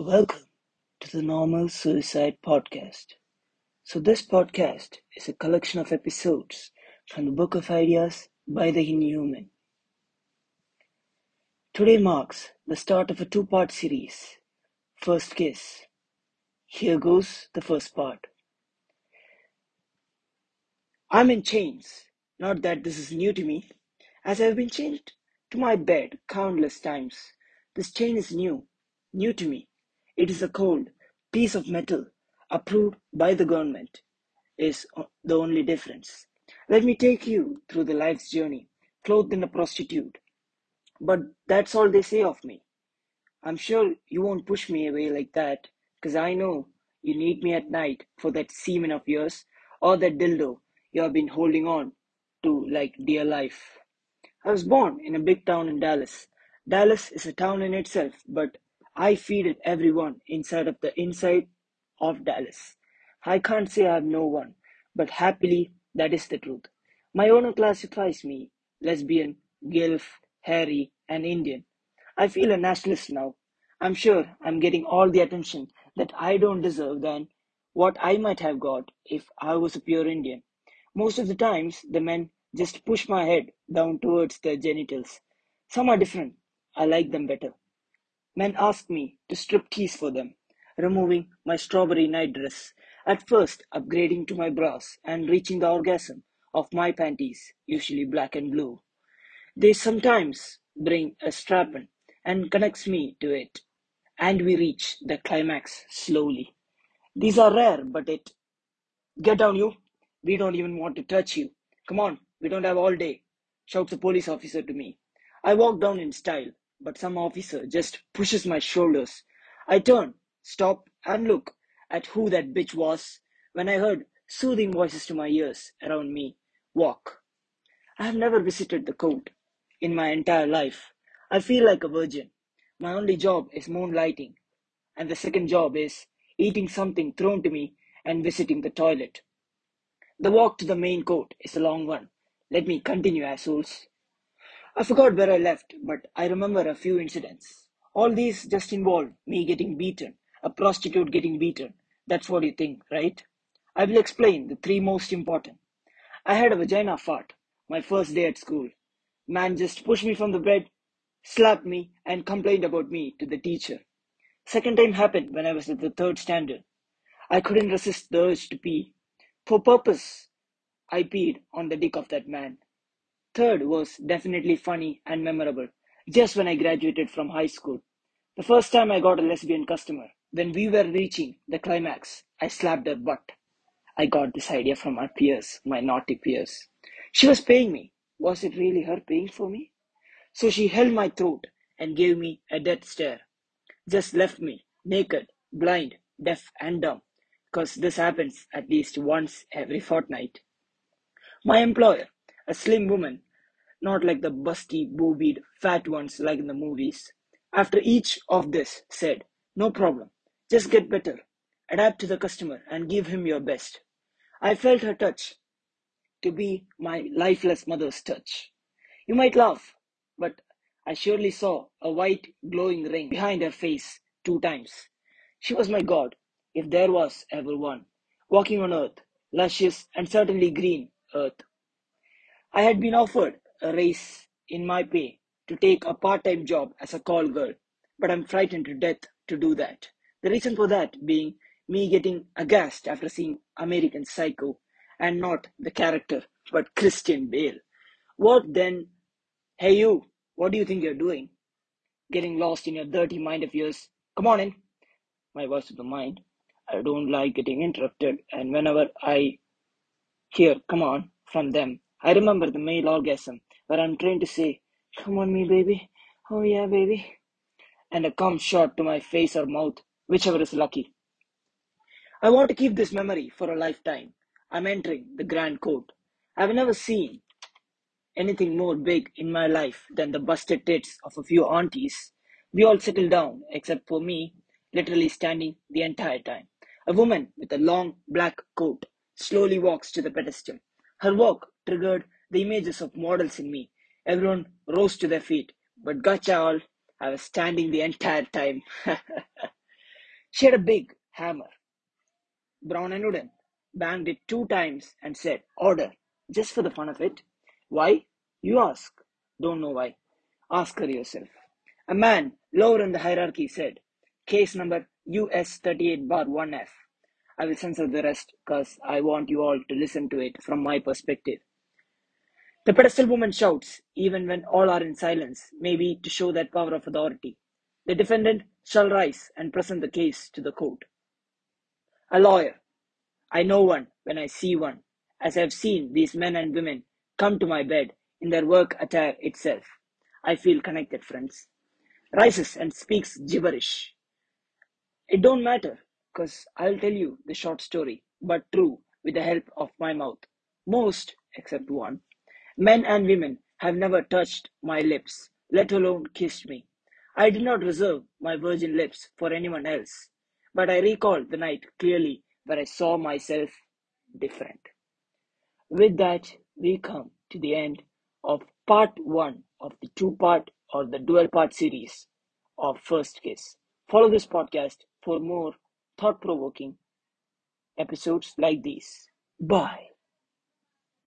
Welcome to the Normal Suicide Podcast. So, this podcast is a collection of episodes from the Book of Ideas by the Inhuman. Today marks the start of a two part series First Kiss. Here goes the first part. I'm in chains. Not that this is new to me, as I've been chained to my bed countless times. This chain is new, new to me. It is a cold piece of metal approved by the government, is the only difference. Let me take you through the life's journey, clothed in a prostitute. But that's all they say of me. I'm sure you won't push me away like that, because I know you need me at night for that semen of yours or that dildo you have been holding on to like dear life. I was born in a big town in Dallas. Dallas is a town in itself, but I feed everyone inside of the inside of Dallas. I can't say I have no one, but happily that is the truth. My owner classifies me lesbian, gilf, hairy, and Indian. I feel a nationalist now. I'm sure I'm getting all the attention that I don't deserve than what I might have got if I was a pure Indian. Most of the times, the men just push my head down towards their genitals. Some are different. I like them better. Men ask me to strip tease for them, removing my strawberry night dress, at first upgrading to my bras and reaching the orgasm of my panties, usually black and blue. They sometimes bring a strap on and connects me to it, and we reach the climax slowly. These are rare, but it. Get down, you! We don't even want to touch you. Come on, we don't have all day, shouts a police officer to me. I walk down in style, but some officer just pushes my shoulders. I turn, stop, and look at who that bitch was when I heard soothing voices to my ears around me. Walk. I have never visited the court in my entire life. I feel like a virgin. My only job is moonlighting, and the second job is eating something thrown to me and visiting the toilet. The walk to the main court is a long one. Let me continue, assholes. I forgot where I left, but I remember a few incidents. All these just involve me getting beaten, a prostitute getting beaten. That's what you think, right? I will explain the three most important. I had a vagina fart my first day at school. Man just pushed me from the bed, slapped me, and complained about me to the teacher. Second time happened when I was at the third standard. I couldn't resist the urge to pee. For purpose, I peed on the dick of that man. Third was definitely funny and memorable, just when I graduated from high school. The first time I got a lesbian customer, when we were reaching the climax, I slapped her butt. I got this idea from my peers, my naughty peers. She was paying me. Was it really her paying for me? So she held my throat and gave me a death stare. Just left me, naked, blind, deaf, and dumb, because this happens at least once every fortnight. My employer, a slim woman, not like the busty, boobied, fat ones like in the movies. After each of this, said, No problem, just get better, adapt to the customer, and give him your best. I felt her touch to be my lifeless mother's touch. You might laugh, but I surely saw a white glowing ring behind her face two times. She was my God, if there was ever one, walking on earth, luscious and certainly green earth. I had been offered a raise in my pay to take a part-time job as a call girl, but I'm frightened to death to do that. The reason for that being me getting aghast after seeing American Psycho and not the character, but Christian Bale. What then? Hey you, what do you think you're doing? Getting lost in your dirty mind of yours. Come on in. My voice of the mind. I don't like getting interrupted, and whenever I hear come on from them, I remember the male orgasm where I'm trained to say, Come on, me, baby. Oh, yeah, baby. And a cum shot to my face or mouth, whichever is lucky. I want to keep this memory for a lifetime. I'm entering the grand court. I've never seen anything more big in my life than the busted tits of a few aunties. We all settle down, except for me, literally standing the entire time. A woman with a long black coat slowly walks to the pedestal. Her walk triggered the images of models in me. Everyone rose to their feet, but gotcha all, I was standing the entire time. She had a big hammer, brown and wooden, banged it two times and said, Order, just for the fun of it. Why? You ask. Don't know why. Ask her yourself. A man lower in the hierarchy said, Case number US 38 bar 1F. I will censor the rest because I want you all to listen to it from my perspective. The pedestal woman shouts, even when all are in silence, maybe to show that power of authority. The defendant shall rise and present the case to the court. A lawyer. I know one when I see one, as I have seen these men and women come to my bed in their work attire itself. I feel connected, friends. Rises and speaks gibberish. It don't matter, cause I'll tell you the short story, but true, with the help of my mouth. Most, except one, men and women have never touched my lips, let alone kissed me. I did not reserve my virgin lips for anyone else, but I recall the night clearly where I saw myself different. With that, we come to the end of part one of the two part or the dual part series of First Kiss. Follow this podcast for more thought provoking episodes like these. Bye.